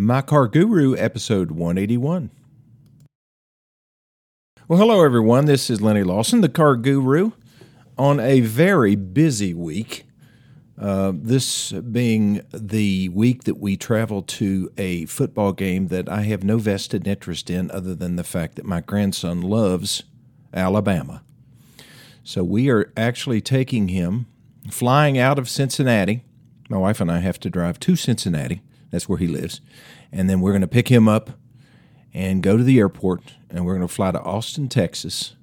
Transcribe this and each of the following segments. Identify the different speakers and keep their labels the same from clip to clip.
Speaker 1: My Car Guru, episode 181. Well, hello, everyone. This is Lennie Lawson, the Car Guru, on a very busy week. Uh, this being the week that we travel to a football game that I have no vested interest in, other than the fact that my grandson loves Alabama. So we are actually taking him flying out of Cincinnati. My wife and I have to drive to Cincinnati. That's where he lives. And then we're going to pick him up and go to the airport, and we're going to fly to Austin, Texas,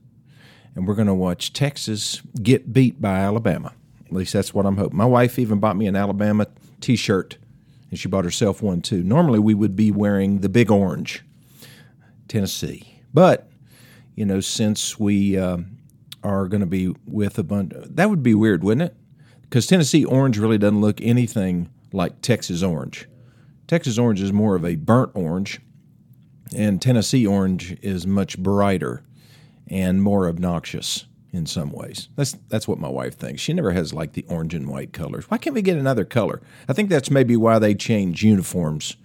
Speaker 1: and we're going to watch Texas get beat by Alabama. At least that's what I'm hoping. My wife even bought me an Alabama t shirt, and she bought herself one too. Normally, we would be wearing the big orange, Tennessee. But, you know, since we uh, are going to be with a bunch, that would be weird, wouldn't it? Because Tennessee orange really doesn't look anything like Texas orange. Texas orange is more of a burnt orange, and Tennessee orange is much brighter and more obnoxious in some ways. That's that's what my wife thinks. She never has like the orange and white colors. Why can't we get another color? I think that's maybe why they change uniforms.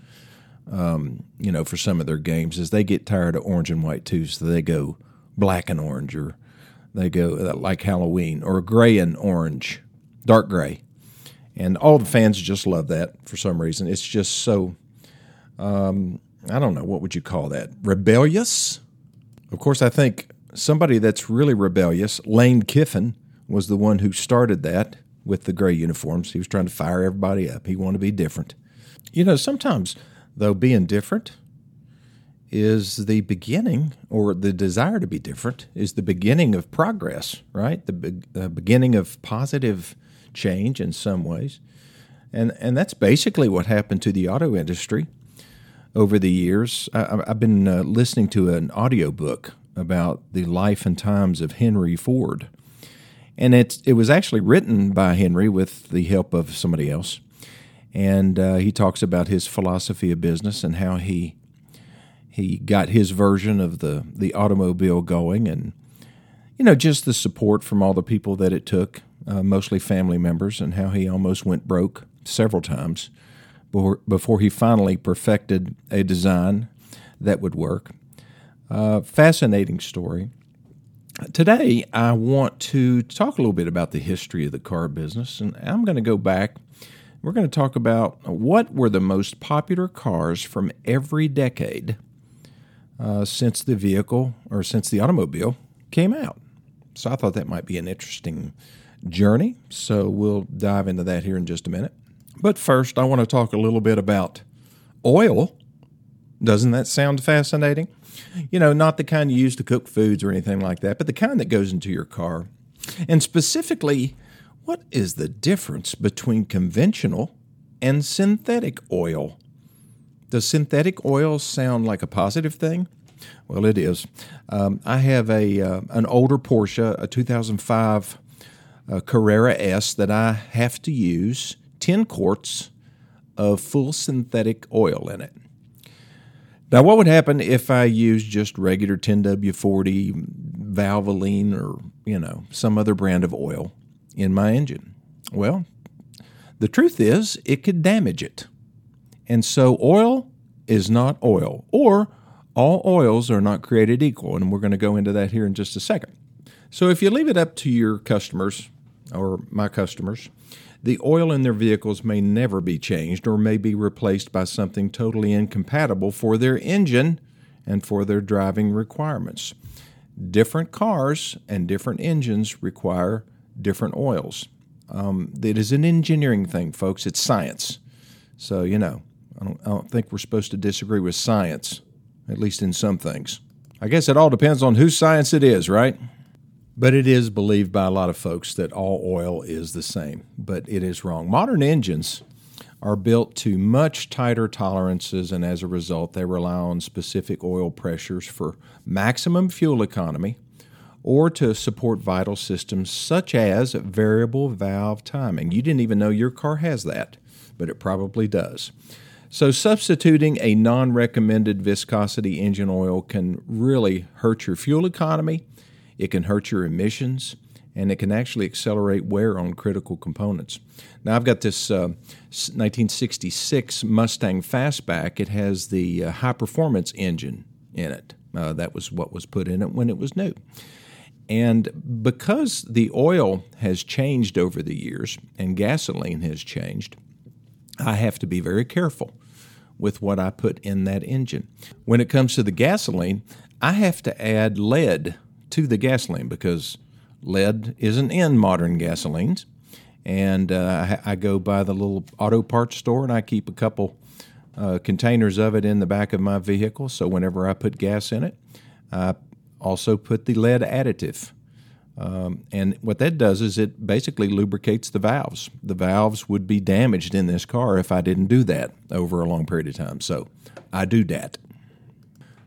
Speaker 1: Um, you know, for some of their games, is they get tired of orange and white too, so they go black and orange, or they go uh, like Halloween, or gray and orange, dark gray, and all the fans just love that for some reason. It's just so. Um, I don't know what would you call that rebellious. Of course, I think somebody that's really rebellious, Lane Kiffin, was the one who started that with the gray uniforms. He was trying to fire everybody up. He wanted to be different. You know, sometimes, though, being different is the beginning, or the desire to be different is the beginning of progress, right? The, be- the beginning of positive change in some ways. And, and that's basically what happened to the auto industry over the years. I, have been uh, listening to an audiobook about the life and times of Henry Ford. And it, it was actually written by Henry with the help of somebody else. And uh, he talks about his philosophy of business and how he he got his version of the, the automobile going and you know just the support from all the people that it took uh, mostly family members and how he almost went broke several times before, before he finally perfected a design that would work uh, fascinating story. Today, I want to talk a little bit about the history of the car business, and I'm going to go back. We're going to talk about what were the most popular cars from every decade uh, since the vehicle or since the automobile came out. So I thought that might be an interesting journey. So we'll dive into that here in just a minute. But first, I want to talk a little bit about oil. Doesn't that sound fascinating? You know, not the kind you use to cook foods or anything like that, but the kind that goes into your car. And specifically, what is the difference between conventional and synthetic oil? Does synthetic oil sound like a positive thing? Well, it is. Um, I have a uh, an older Porsche, a 2005 uh, Carrera S, that I have to use 10 quarts of full synthetic oil in it. Now, what would happen if I used just regular 10W40 Valvoline or, you know, some other brand of oil in my engine? Well, the truth is it could damage it. And so oil is not oil, or all oils are not created equal. And we're going to go into that here in just a second. So if you leave it up to your customers or my customers, the oil in their vehicles may never be changed or may be replaced by something totally incompatible for their engine and for their driving requirements. Different cars and different engines require different oils. Um, it is an engineering thing, folks. It's science. So, you know, I don't, I don't think we're supposed to disagree with science, at least in some things. I guess it all depends on whose science it is, right? But it is believed by a lot of folks that all oil is the same, but it is wrong. Modern engines are built to much tighter tolerances, and as a result, they rely on specific oil pressures for maximum fuel economy or to support vital systems such as variable valve timing. You didn't even know your car has that, but it probably does. So, substituting a non recommended viscosity engine oil can really hurt your fuel economy it can hurt your emissions and it can actually accelerate wear on critical components. Now, I've got this uh, 1966 Mustang Fastback. It has the uh, high performance engine in it. Uh, that was what was put in it when it was new. And because the oil has changed over the years and gasoline has changed, I have to be very careful with what I put in that engine. When it comes to the gasoline, I have to add lead to the gasoline because lead isn't in modern gasolines. And uh, I, go by the little auto parts store and I keep a couple uh, containers of it in the back of my vehicle. So whenever I put gas in it, I also put the lead additive. Um, and what that does is it basically lubricates the valves. The valves would be damaged in this car if I didn't do that over a long period of time. So I do that.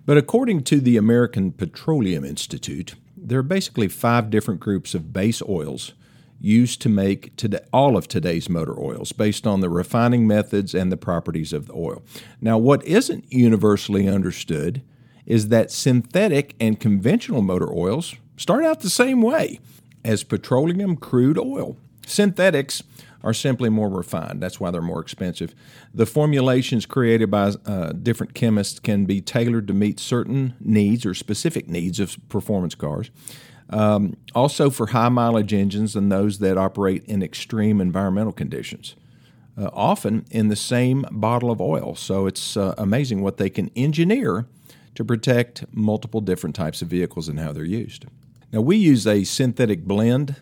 Speaker 1: But according to the American Petroleum Institute, there are basically five different groups of base oils used to make today, all of today's motor oils based on the refining methods and the properties of the oil. Now, what isn't universally understood is that synthetic and conventional motor oils start out the same way as petroleum crude oil. Synthetics are simply more refined. That's why they're more expensive. The formulations created by uh, different chemists can be tailored to meet certain needs or specific needs of performance cars. Um, also, for high mileage engines and those that operate in extreme environmental conditions. Uh, often in the same bottle of oil. So it's uh, amazing what they can engineer to protect multiple different types of vehicles and how they're used. Now, we use a synthetic blend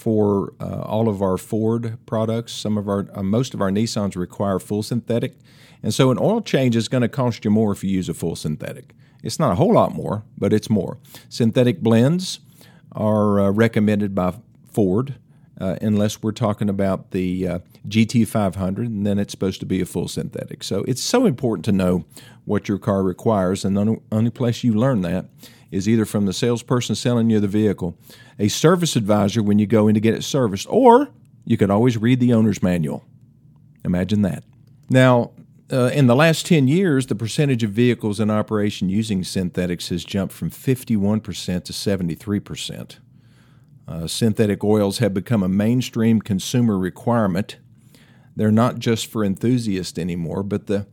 Speaker 1: for uh, all of our Ford products. Some of our, uh, most of our Nissans require full synthetic, and so an oil change is going to cost you more if you use a full synthetic. It's not a whole lot more, but it's more. Synthetic blends are uh, recommended by Ford. Uh, unless we're talking about the uh, GT500, and then it's supposed to be a full synthetic. So it's so important to know what your car requires, and the only, only place you learn that is either from the salesperson selling you the vehicle, a service advisor when you go in to get it serviced, or you could always read the owner's manual. Imagine that. Now, uh, in the last 10 years, the percentage of vehicles in operation using synthetics has jumped from 51% to 73%. Uh, synthetic oils have become a mainstream consumer requirement. They're not just for enthusiasts anymore, but the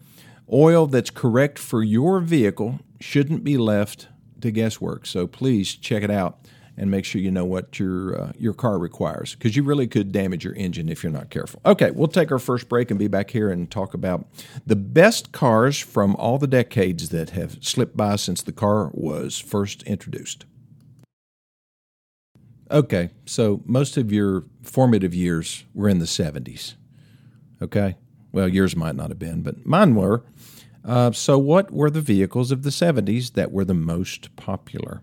Speaker 1: oil that's correct for your vehicle shouldn't be left to guesswork. So please check it out and make sure you know what your uh, your car requires because you really could damage your engine if you're not careful. Okay, we'll take our first break and be back here and talk about the best cars from all the decades that have slipped by since the car was first introduced. Okay, so most of your formative years were in the 70s. Okay? Well, yours might not have been, but mine were. Uh, so, what were the vehicles of the 70s that were the most popular?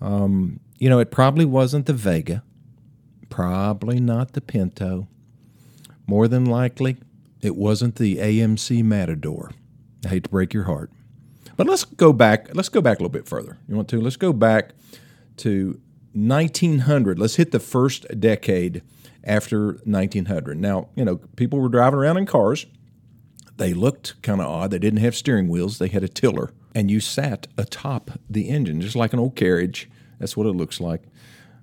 Speaker 1: Um, you know, it probably wasn't the Vega, probably not the Pinto. More than likely, it wasn't the AMC Matador. I hate to break your heart. But let's go back. Let's go back a little bit further. You want to? Let's go back to 1900. Let's hit the first decade after 1900. Now, you know, people were driving around in cars. They looked kind of odd. They didn't have steering wheels, they had a tiller. And you sat atop the engine, just like an old carriage. That's what it looks like.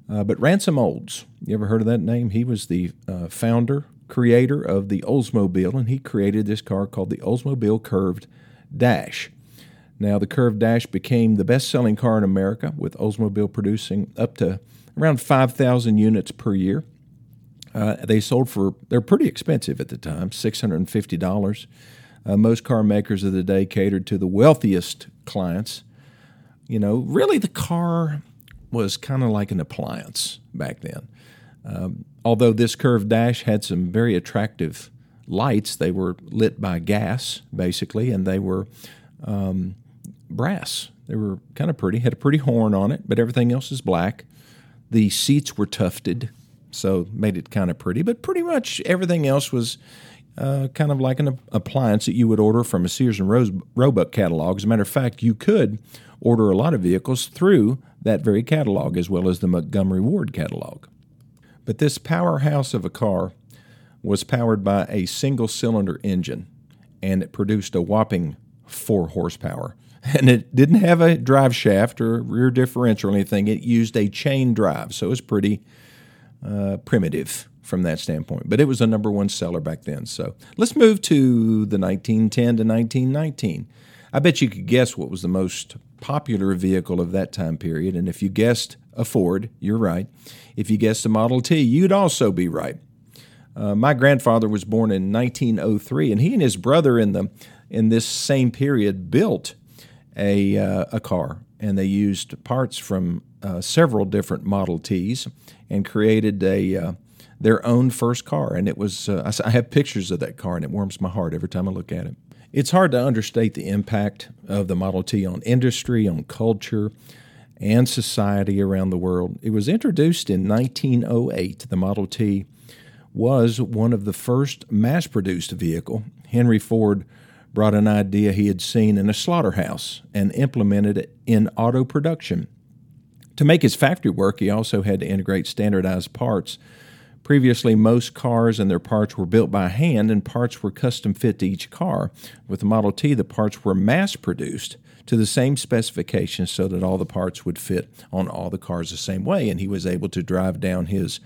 Speaker 1: Uh, but Ransom Olds, you ever heard of that name? He was the uh, founder, creator of the Oldsmobile, and he created this car called the Oldsmobile Curved Dash. Now, the Curved Dash became the best selling car in America, with Oldsmobile producing up to around 5,000 units per year. Uh, they sold for, they're pretty expensive at the time, $650. Uh, most car makers of the day catered to the wealthiest clients. You know, really the car was kind of like an appliance back then. Um, although this curved dash had some very attractive lights, they were lit by gas, basically, and they were um, brass. They were kind of pretty, had a pretty horn on it, but everything else is black. The seats were tufted so made it kind of pretty. But pretty much everything else was uh, kind of like an appliance that you would order from a Sears and Rose, Roebuck catalog. As a matter of fact, you could order a lot of vehicles through that very catalog as well as the Montgomery Ward catalog. But this powerhouse of a car was powered by a single cylinder engine and it produced a whopping four horsepower. and it didn't have a drive shaft or rear differential or anything. It used a chain drive, so it was pretty uh, primitive from that standpoint. But it was a number one seller back then. So let's move to the 1910 to 1919. I bet you could guess what was the most popular vehicle of that time period. And if you guessed a Ford, you're right. If you guessed a Model T, you'd also be right. Uh, my grandfather was born in 1903, and he and his brother in the in this same period built a uh, a car, and they used parts from uh, several different Model Ts and created a uh, their own first car. And it was uh, I have pictures of that car, and it warms my heart every time I look at it. It's hard to understate the impact of the Model T on industry, on culture, and society around the world. It was introduced in 1908. The Model T was one of the first mass produced vehicle. Henry Ford brought an idea he had seen in a slaughterhouse and implemented it in auto production. To make his factory work, he also had to integrate standardized parts. Previously, most cars and their parts were built by hand, and parts were custom fit to each car. With the Model T, the parts were mass produced to the same specifications so that all the parts would fit on all the cars the same way, and he was able to drive down his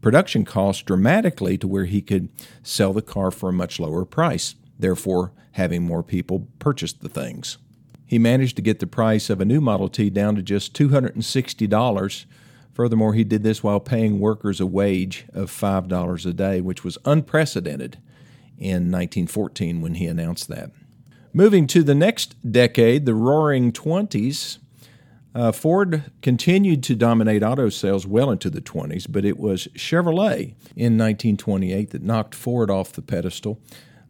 Speaker 1: production costs dramatically to where he could sell the car for a much lower price, therefore, having more people purchase the things. He managed to get the price of a new Model T down to just $260. Furthermore, he did this while paying workers a wage of $5 a day, which was unprecedented in 1914 when he announced that. Moving to the next decade, the roaring 20s, uh, Ford continued to dominate auto sales well into the 20s, but it was Chevrolet in 1928 that knocked Ford off the pedestal.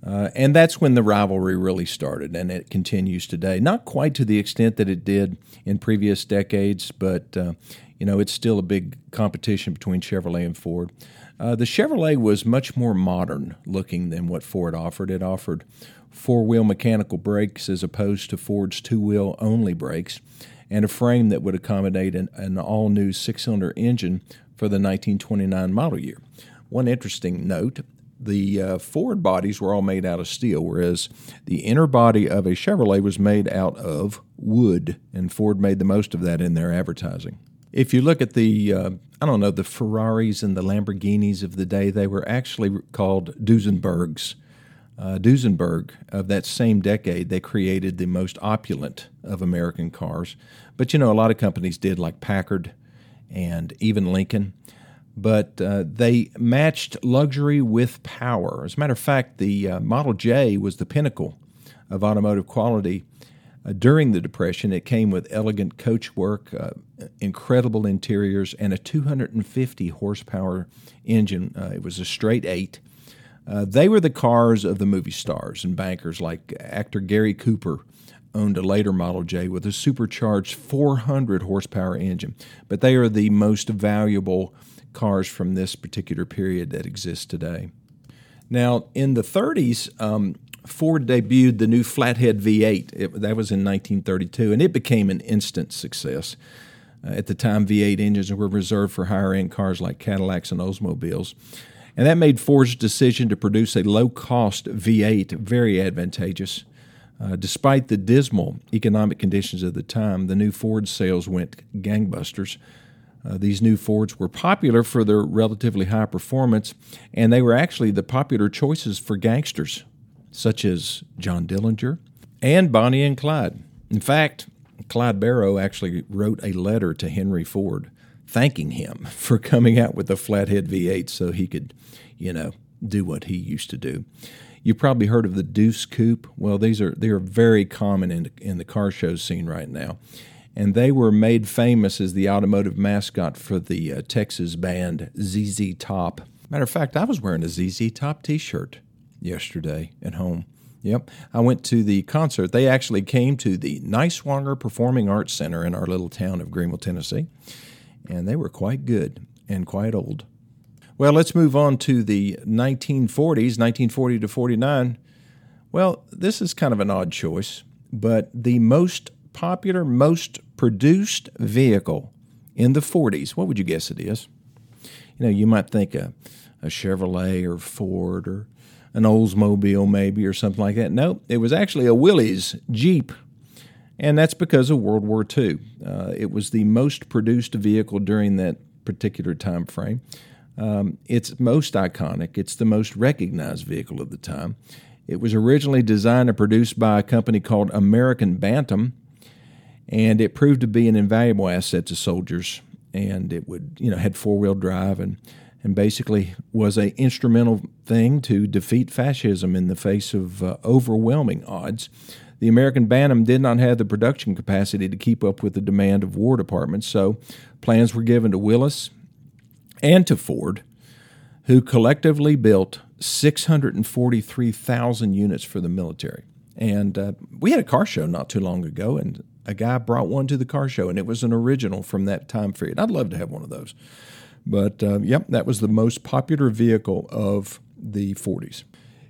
Speaker 1: Uh, and that's when the rivalry really started, and it continues today. Not quite to the extent that it did in previous decades, but uh, you know it's still a big competition between Chevrolet and Ford. Uh, the Chevrolet was much more modern looking than what Ford offered. It offered four wheel mechanical brakes as opposed to Ford's two wheel only brakes and a frame that would accommodate an, an all new six cylinder engine for the 1929 model year. One interesting note the uh, Ford bodies were all made out of steel, whereas the inner body of a Chevrolet was made out of wood, and Ford made the most of that in their advertising. If you look at the, uh, I don't know, the Ferraris and the Lamborghinis of the day, they were actually called Duesenbergs uh, Duesenberg of that same decade, they created the most opulent of American cars. But you know, a lot of companies did, like Packard and even Lincoln. But uh, they matched luxury with power. As a matter of fact, the uh, Model J was the pinnacle of automotive quality. Uh, during the Depression, it came with elegant coachwork, uh, incredible interiors, and a 250 horsepower engine. Uh, it was a straight eight uh, they were the cars of the movie stars and bankers, like actor Gary Cooper owned a later Model J with a supercharged 400 horsepower engine. But they are the most valuable cars from this particular period that exist today. Now, in the 30s, um, Ford debuted the new flathead V8. It, that was in 1932, and it became an instant success. Uh, at the time, V8 engines were reserved for higher end cars like Cadillacs and Oldsmobiles. And that made Ford's decision to produce a low cost V8 very advantageous. Uh, despite the dismal economic conditions of the time, the new Ford sales went gangbusters. Uh, these new Fords were popular for their relatively high performance, and they were actually the popular choices for gangsters, such as John Dillinger and Bonnie and Clyde. In fact, Clyde Barrow actually wrote a letter to Henry Ford thanking him for coming out with a flathead V8 so he could, you know, do what he used to do. You probably heard of the Deuce Coupe. Well, these are they are very common in in the car show scene right now, and they were made famous as the automotive mascot for the uh, Texas band ZZ Top. Matter of fact, I was wearing a ZZ Top T-shirt yesterday at home. Yep, I went to the concert. They actually came to the Niswonger Performing Arts Center in our little town of Greeneville, Tennessee and they were quite good and quite old. Well, let's move on to the 1940s, 1940 to 49. Well, this is kind of an odd choice, but the most popular, most produced vehicle in the 40s, what would you guess it is? You know, you might think a, a Chevrolet or Ford or an Oldsmobile maybe or something like that. No, it was actually a Willys Jeep and that's because of World War II. Uh, it was the most produced vehicle during that particular time frame. Um, it's most iconic. It's the most recognized vehicle of the time. It was originally designed and produced by a company called American Bantam, and it proved to be an invaluable asset to soldiers. And it would, you know, had four wheel drive and and basically was a instrumental thing to defeat fascism in the face of uh, overwhelming odds. The American Bantam did not have the production capacity to keep up with the demand of War Departments, so plans were given to Willys and to Ford, who collectively built 643,000 units for the military. And uh, we had a car show not too long ago, and a guy brought one to the car show, and it was an original from that time period. I'd love to have one of those. But uh, yep, that was the most popular vehicle of the 40s.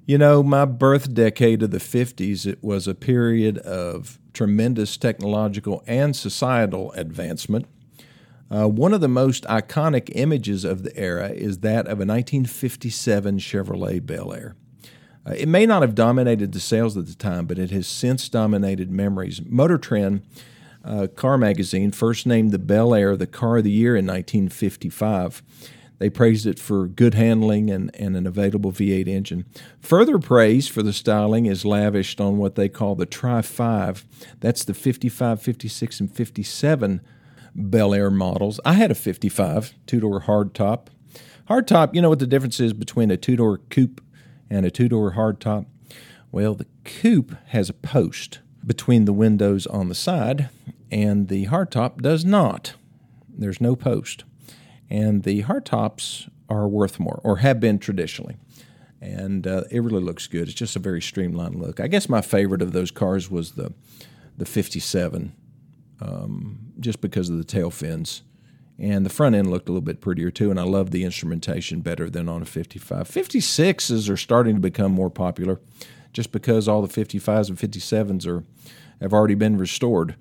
Speaker 1: You know, my birth decade of the 50s, it was a period of tremendous technological and societal advancement. Uh, one of the most iconic images of the era is that of a 1957 Chevrolet Bel Air. Uh, it may not have dominated the sales at the time, but it has since dominated memories. Motor Trend uh, car magazine first named the Bel Air the car of the year in 1955. They praised it for good handling and, and an available V8 engine. Further praise for the styling is lavished on what they call the Tri 5. That's the 55, 56, and 57 Bel Air models. I had a 55 two door hardtop. Hardtop, you know what the difference is between a two door coupe and a two door hardtop? Well, the coupe has a post between the windows on the side, and the hardtop does not. There's no post. And the hardtops are worth more, or have been traditionally. And uh, it really looks good. It's just a very streamlined look. I guess my favorite of those cars was the the 57 um, just because of the tail fins. And the front end looked a little bit prettier too, and I love the instrumentation better than on a 55. 56s are starting to become more popular just because all the 55s and 57s are have already been restored.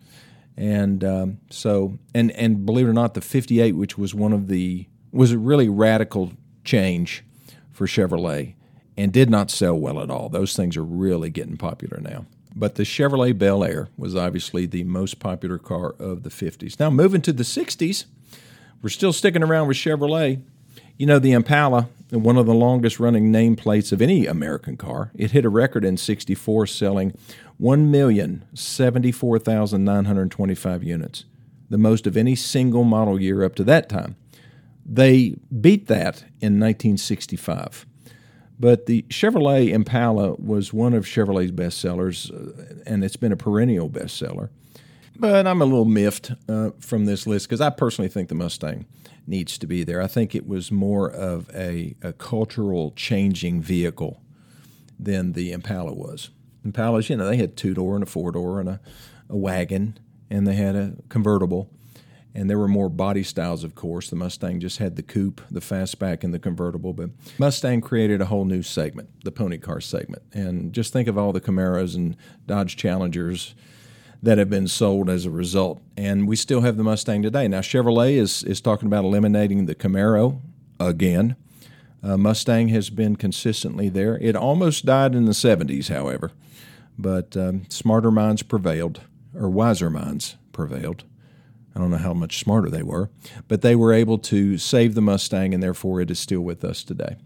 Speaker 1: And um, so, and and believe it or not, the 58, which was one of the was a really radical change for Chevrolet, and did not sell well at all. Those things are really getting popular now. But the Chevrolet Bel Air was obviously the most popular car of the 50s. Now, moving to the 60s, we're still sticking around with Chevrolet. You know, the Impala, one of the longest running nameplates of any American car, it hit a record in 64 selling 1,074,925 units, the most of any single model year up to that time. They beat that in 1965. But the Chevrolet Impala was one of Chevrolet's best sellers, uh, and it's been a perennial bestseller. But I'm a little miffed uh, from this list because I personally think the Mustang needs to be there. I think it was more of a, a cultural changing vehicle than the Impala was. Impalas, you know, they had two door and a four door and a, a wagon, and they had a convertible and there were more body styles, of course. The Mustang just had the coupe, the fastback, and the convertible. But Mustang created a whole new segment, the pony car segment. And just think of all the Camaros and Dodge Challengers that have been sold as a result. And we still have the Mustang today. Now, Chevrolet is, is talking about eliminating the Camaro again. Uh, Mustang has been consistently there. It almost died in the 70s, however, but um, smarter minds prevailed, or wiser minds prevailed. I don't know how much smarter they were, but they were able to save the Mustang, and therefore it is still with us today.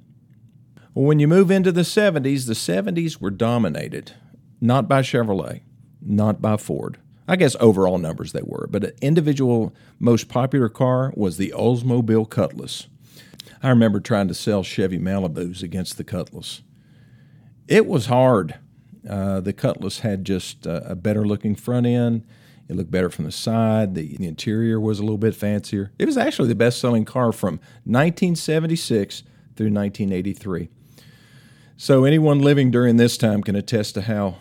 Speaker 1: Well, when you move into the 70s, the 70s were dominated not by Chevrolet, not by Ford. I guess overall numbers they were, but an individual most popular car was the Oldsmobile Cutlass. I remember trying to sell Chevy Malibus against the Cutlass. It was hard. Uh, the Cutlass had just a, a better looking front end it looked better from the side. The, the interior was a little bit fancier. It was actually the best selling car from 1976 through 1983. So anyone living during this time can attest to how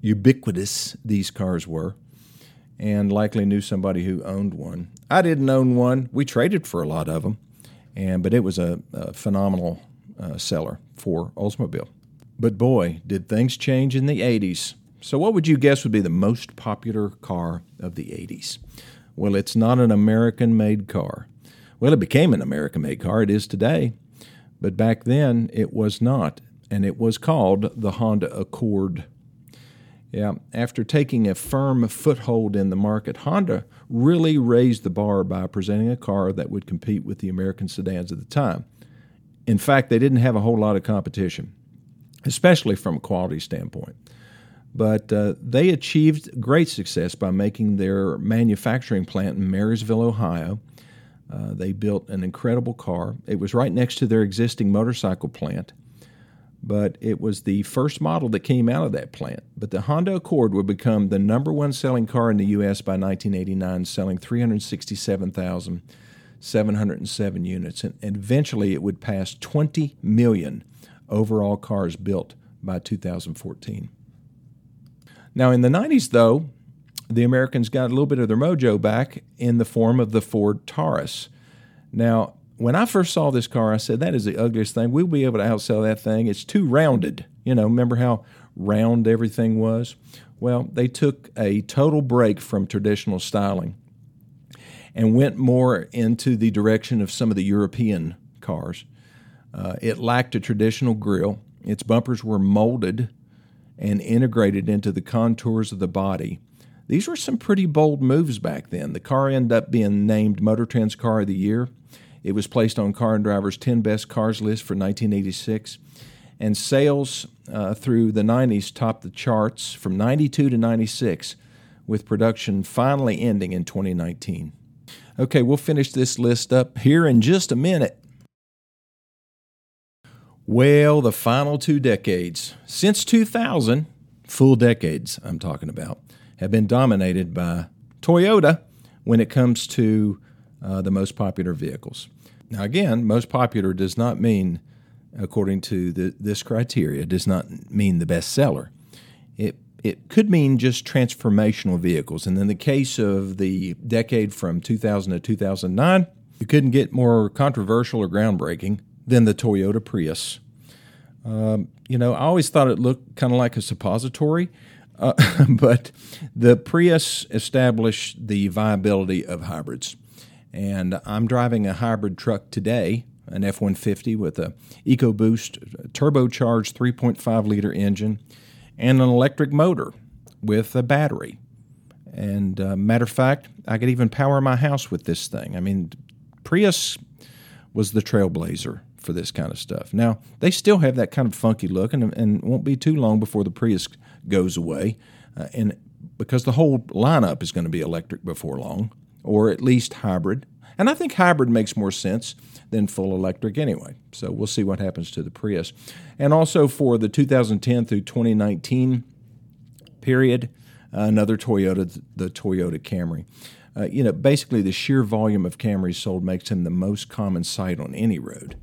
Speaker 1: ubiquitous these cars were and likely knew somebody who owned one. I didn't own one. We traded for a lot of them, and but it was a, a phenomenal uh, seller for Oldsmobile. But boy, did things change in the 80s. So, what would you guess would be the most popular car of the 80s? Well, it's not an American made car. Well, it became an American made car. It is today. But back then, it was not. And it was called the Honda Accord. Yeah, after taking a firm foothold in the market, Honda really raised the bar by presenting a car that would compete with the American sedans at the time. In fact, they didn't have a whole lot of competition, especially from a quality standpoint. But uh, they achieved great success by making their manufacturing plant in Marysville, Ohio. Uh, they built an incredible car. It was right next to their existing motorcycle plant but it was the first model that came out of that plant. But the Honda Accord would become the number one selling car in the U.S. by 1989, selling 367,707 units. And eventually it would pass 20 million overall cars built by 2014. Now, in the 90s, though, the Americans got a little bit of their mojo back in the form of the Ford Taurus. Now, when I first saw this car, I said, that is the ugliest thing. We'll be able to outsell that thing. It's too rounded. You know, remember how round everything was? Well, they took a total break from traditional styling and went more into the direction of some of the European cars. Uh, it lacked a traditional grille. Its bumpers were molded and integrated into the contours of the body. These were some pretty bold moves back then. The car ended up being named Motor Trend's Car of the Year it was placed on Car and Driver's 10 Best Cars list for 1986. And sales uh, through the 90s topped the charts from 92 to 96, with production finally ending in 2019. Okay, we'll finish this list up here in just a minute. Well, the final two decades, since 2000, full decades I'm talking about, have been dominated by Toyota when it comes to uh, the most popular vehicles. Now, again, most popular does not mean, according to the, this criteria, does not mean the best seller. It it could mean just transformational vehicles. And in the case of the decade from 2000 to 2009, you couldn't get more controversial or groundbreaking than the Toyota Prius. Um, you know, I always thought it looked kind of like a suppository, uh, but the Prius established the viability of hybrids. And I'm driving a hybrid truck today, an F 150 with a EcoBoost turbocharged 3.5 liter engine and an electric motor with a battery. And uh, matter of fact, I could even power my house with this thing. I mean, Prius was the trailblazer for this kind of stuff. Now, they still have that kind of funky look, and, and won't be too long before the Prius goes away. Uh, and because the whole lineup is going to be electric before long or at least hybrid. And I think hybrid makes more sense than full electric anyway. So we'll see what happens to the Prius. And also for the 2010 through 2019 period, uh, another Toyota, the Toyota Camry. Uh, you know, basically the sheer volume of Camrys sold makes him the most common sight on any road.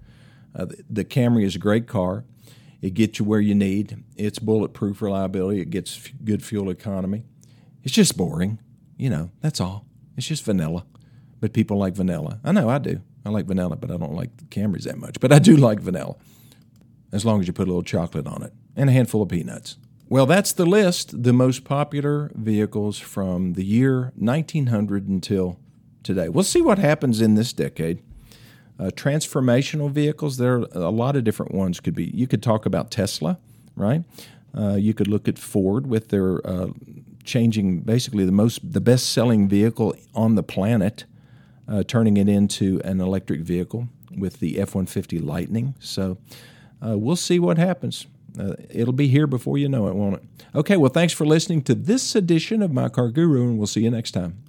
Speaker 1: Uh, the, the Camry is a great car. It gets you where you need. It's bulletproof reliability. It gets f- good fuel economy. It's just boring. You know, that's all. It's just vanilla. But people like vanilla. I know I do. I like vanilla, but I don't like the Camrys that much. But I do like vanilla, as long as you put a little chocolate on it and a handful of peanuts. Well, that's the list. The most popular vehicles from the year 1900 until today. We'll see what happens in this decade. Uh, transformational vehicles, there are a lot of different ones. Could be you could talk about Tesla, right? Uh, you could look at Ford with their uh, changing basically the most the best selling vehicle on the planet, uh, turning it into an electric vehicle with the F one fifty Lightning. So uh, we'll see what happens. Uh, it'll be here before you know it, won't it? Okay, well, thanks for listening to this edition of My Car Guru, and we'll see you next time.